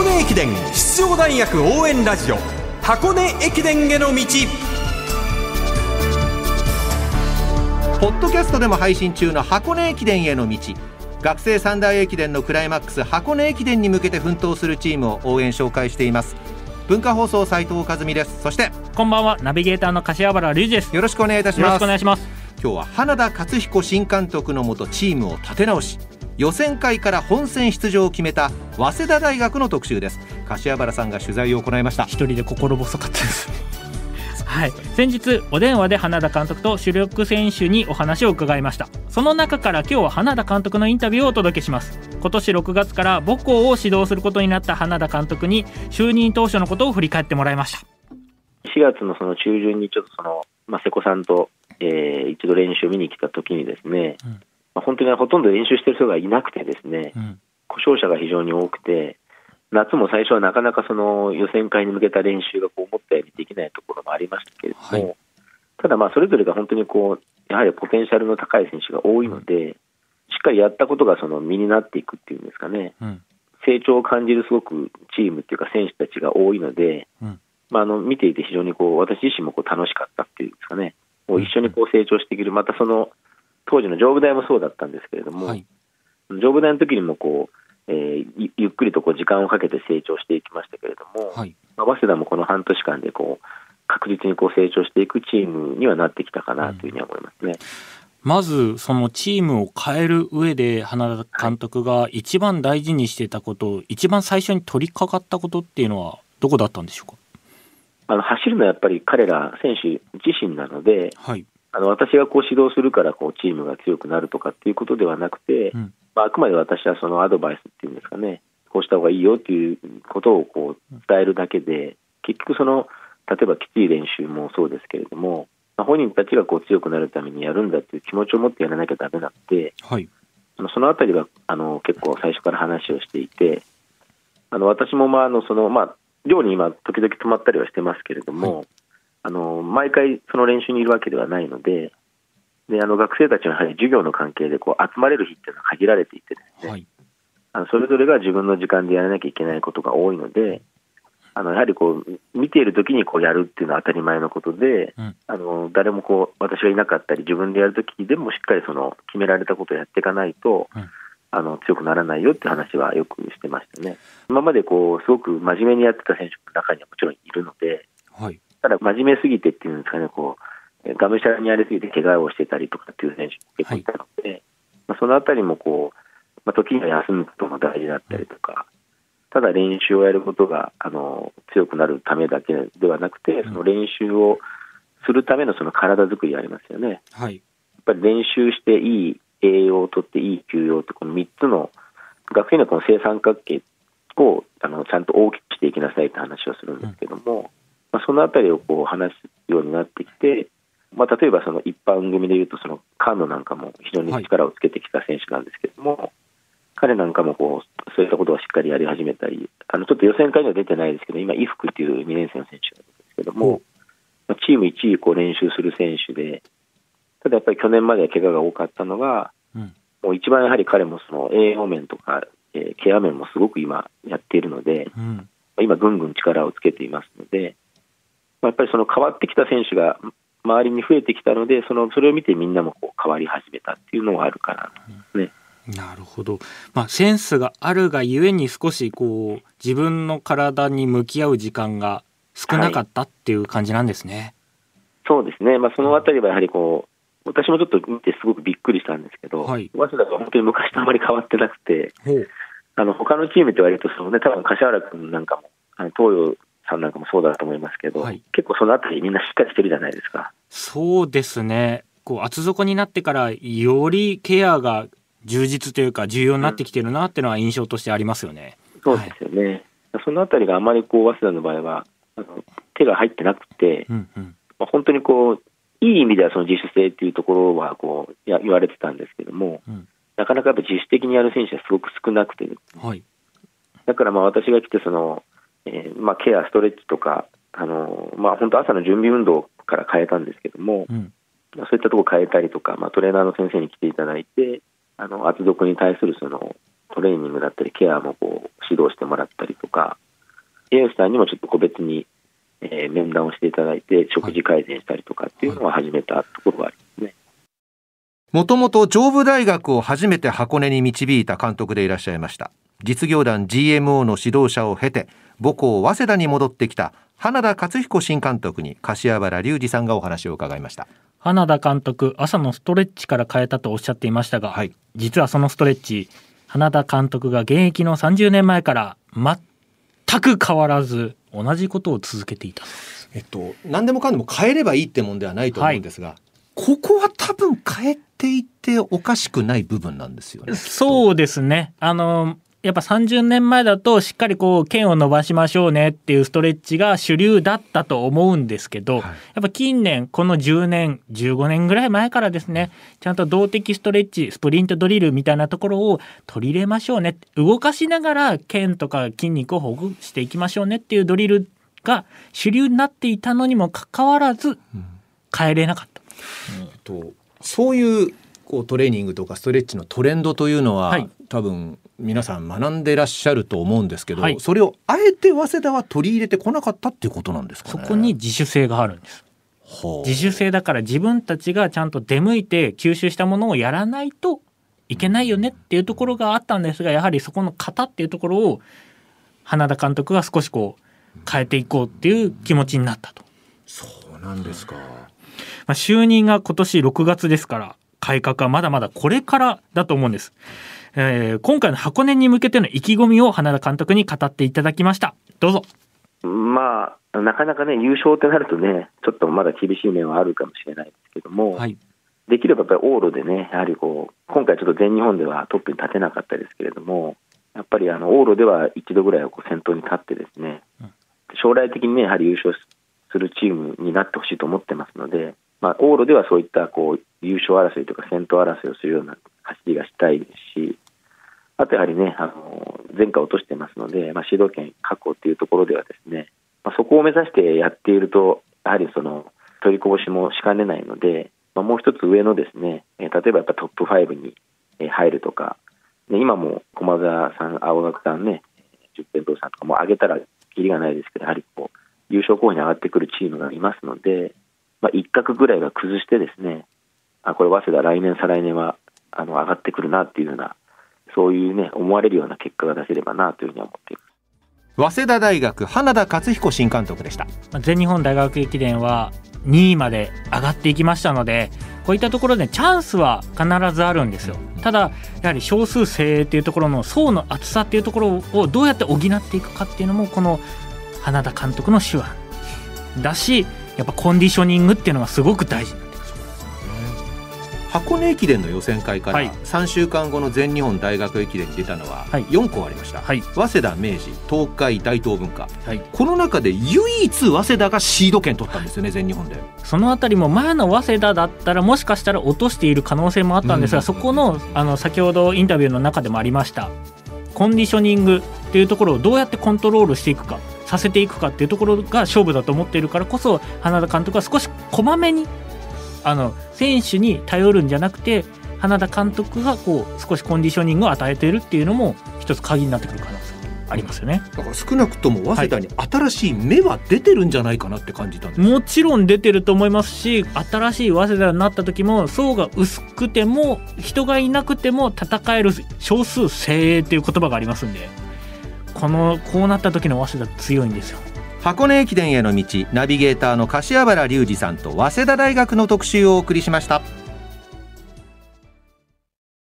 箱根駅伝出場大学応援ラジオ。箱根駅伝への道。ポッドキャストでも配信中の箱根駅伝への道。学生三大駅伝のクライマックス箱根駅伝に向けて奮闘するチームを応援紹介しています。文化放送斉藤和美です。そしてこんばんは。ナビゲーターの柏原隆二です。よろしくお願いいたしよろますしくお願いします。今日は花田勝彦新監督のもとチームを立て直し予選会から本戦出場を決めた早稲田大学の特集です。柏原さんが取材を行いました。一人で心細かったです。はい。先日お電話で花田監督と主力選手にお話を伺いました。その中から今日は花田監督のインタビューをお届けします。今年6月から母校を指導することになった花田監督に就任当初のことを振り返ってもらいました。4月のその中旬にちょっとその、まあ、瀬古さんと、えー一度練習を見に来た時にですね、うんまあ、本当にほとんど練習してる人がいなくてですね、うん。故障者が非常に多くて、夏も最初はなかなかその予選会に向けた練習がこう思ったようにできないところもありましたけれども、はい。ただまあそれぞれが本当にこう、やはりポテンシャルの高い選手が多いので、しっかりやったことがその身になっていくっていうんですかね、うん。成長を感じるすごくチームっていうか選手たちが多いので、うん。まあ、あの見ていて非常にこう私自身もこう楽しかったっていうんですかね、こう一緒にこう成長していける、またその当時の上部大もそうだったんですけれども、はい。上部大の時にもこう、えーゆゆっくりとこう時間をかけて成長していきましたけれども、はい。まあ、早稲田もこの半年間でこう確実にこう成長していくチームにはなってきたかなというふうには思いますね。まずそのチームを変える上で花田監督が一番大事にしてたこと一番最初に取り掛かったことっていうのはどこだったんでしょうか？あの走るのはやっぱり彼ら選手自身なので、はいあの私がこう指導するからこうチームが強くなるとかっていうことではなくて、うん。まあ、あくまで私はそのアドバイスっていうんですかね、こうした方がいいよっていうことをこう伝えるだけで、結局その、例えばきつい練習もそうですけれども、まあ本人たちがこう強くなるためにやるんだっていう気持ちを持ってやらなきゃダメなので、はい。そのあたりはあの結構最初から話をしていて、あの私もまああのその、まあ、寮に今、時々泊まったりはしてますけれども、あの毎回その練習にいるわけではないので、であの学生たちのやはり授業の関係でこう集まれる日っていうのは限られていてですね、はい。あのそれぞれが自分の時間でやらなきゃいけないことが多いので、あのやはりこう見ているときにこうやるっていうのは当たり前のことで、うん。あの誰もこう私がいなかったり、自分でやるときでもしっかりその決められたことをやっていかないと、うん。あの強くならないよって話はよくしてましたね。今までこうすごく真面目にやってた選手の中にはもちろんいるので、はいただ真面目すぎてっていうんですかね、こうえーがむしゃらにやりすぎて怪我をしてたりとかっていう選手も結構いたので、まあ、そのあたりもこう、まあ、時には休むことも大事だったりとか、ただ練習をやることがあの強くなるためだけではなくて、その練習をするためのその体作りありますよね。はい。やっぱり練習していい栄養をとっていい休養ってこの3つの学生のこの正三角形をあのちゃんと大きくしていきなさいって話をするんですけども、まあ、そのあたりをこう話すようになってきて、まあ、例えばその一般組でいうとその菅野なんかも非常に力をつけてきた選手なんですけども、彼なんかもこうそういったことをしっかりやり始めたりあのちょっと予選会には出てないですけど今、伊福っていう2年生の選手なんですけども、まあチーム1位こう練習する選手でただやっぱり去年までは怪我が多かったのが、うん。もう一番やはり彼もその栄養面とか、えーケア面もすごく今やっているので、うん。今、ぐんぐん力をつけていますので、まあ、やっぱりその変わってきた選手が周りに増えてきたので、そのそれを見てみんなもこう変わり始めたっていうのはあるかなと思いますね。なるほど、まあ、センスがあるがゆえに少しこう自分の体に向き合う時間が少なかったっていう感じなんですね。そうですね、まあ、そのあたりはやはりこう、私もちょっと見てすごくびっくりしたんですけど、はい。早稲田が本当に昔とあまり変わってなくて、あの他のチームって割とその、ね、多分柏原君なんかも、あの東洋さんなんかもそうだと思いますけど、はい結構そのあたりみんなしっかりしてるじゃないですか。そうですねこう厚底になってからよりケアが充実というか重要になってきてるなっていうのは印象としてありますよね。そうですよね。そのあたりがあまりこう早稲田の場合はあの手が入ってなくて、うんうんまあ、本当にこういい意味ではその自主性っていうところはこうや言われてたんですけども、うんなかなかやっぱ自主的にやる選手はすごく少なくて、はいだからまあ私が来てその、えーまあ、ケア、ストレッチとか、あのまあ、本当、朝の準備運動から変えたんですけども、うんまあそういったところ変えたりとか、まあ、トレーナーの先生に来ていただいて、あの厚底に対するそのトレーニングだったりケアもこう指導してもらったりとか、栄養士さんにもちょっと個別に、えー面談をしていただいて、食事改善したりとかっていうのを始めたところがありますね。もともと上武大学を初めて箱根に導いた監督でいらっしゃいました。実業団 GMO の指導者を経て母校早稲田に戻ってきた花田勝彦新監督に柏原隆二さんがお話を伺いました。花田監督朝のストレッチから変えたとおっしゃっていましたが、はい。実はそのストレッチ花田監督が現役の30年前から全く変わらず同じことを続けていた。えっと何でもかんでも変えればいいってもんではないと思うんですが、ここは多分変えていっておかしくない部分なんですよねそうですね。あのやっぱ30年前だとしっかりこう剣を伸ばしましょうねっていうストレッチが主流だったと思うんですけど、はい。やっぱ近年この10年15年ぐらい前からですねちゃんと動的ストレッチスプリントドリルみたいなところを取り入れましょうね動かしながら剣とか筋肉をほぐしていきましょうねっていうドリルが主流になっていたのにもかかわらず変えれなかった。とそういうこうトレーニングとかストレッチのトレンドというのは、はい多分皆さん学んでらっしゃると思うんですけど、はいそれをあえて早稲田は取り入れてこなかったっていうことなんですかね？そこに自主性があるんです。はあ自主性だから自分たちがちゃんと出向いて吸収したものをやらないといけないよねっていうところがあったんですがやはりそこの型っていうところを花田監督が少しこう変えていこうっていう気持ちになったと。そうなんですか？まあ、就任が今年6月ですから改革はまだまだこれからだと思うんです。えー今回の箱根に向けての意気込みを花田監督に語っていただきました。どうぞ。まあ、なかなかね、優勝ってなるとね、ちょっとまだ厳しい面はあるかもしれないですけども、はい。できればやっぱり往路でね、やはりこう、今回ちょっと全日本ではトップに立てなかったですけれども、やっぱりあの往路では一度ぐらいはこう先頭に立ってですね、うん将来的にね、やはり優勝するチームになってほしいと思ってますので、まあ、往路ではそういったこう優勝争いとか先頭争いをするような走りがしたいですし、あとやはりね、あの前回落としてますので、まあ、主導権確保っていうところではですね、まあ、そこを目指してやっていると、やはりその取りこぼしもしかねないので、まあ、もう一つ上のですね、例えばやっぱトップ5に入るとか、ね、今も駒澤さん、青学さんね、十天堂さんとかも上げたらきりがないですけど、やはりこう優勝候補に上がってくるチームがいますので、まあ、一角ぐらいは崩してですね、あこれ、早稲田、来年、再来年はあの上がってくるなっていうような、そういうね、思われるような結果が出せればなというふうには思っています。早稲田大学花田勝彦新監督でした。まあ全日本大学駅伝は2位まで上がっていきましたのでこういったところでチャンスは必ずあるんですよただやはり少数精鋭っていうところの層の厚さっていうところをどうやって補っていくかっていうのもこの花田監督の手腕。だしやっぱコンディショニングっていうのがすごく大事になってくる。箱根駅伝の予選会からはい。3週間後の全日本大学駅伝に出たのははい。4校ありました、はい。早稲田明治東海大東文化。はい。この中で唯一早稲田がシード権取ったんですよね全日本で。そのあたりも前の早稲田だったらもしかしたら落としている可能性もあったんですが、うん。そこのあの先ほどインタビューの中でもありました。コンディショニングっていうところをどうやってコントロールしていくかさせていくかっていうところが勝負だと思っているからこそ花田監督は少しこまめにあの選手に頼るんじゃなくて花田監督がこう少しコンディショニングを与えているっていうのも一つ鍵になってくる可能性がありますよね。だから少なくとも早稲田に新しい芽は出てるんじゃないかなって感じたんです、もちろん出てると思いますし新しい早稲田になった時も層が薄くても人がいなくても戦える少数精鋭っていう言葉がありますんでこのこうなった時の早稲田強いんですよ。箱根駅伝への道ナビゲーターの柏原隆二さんと早稲田大学の特集をお送りしました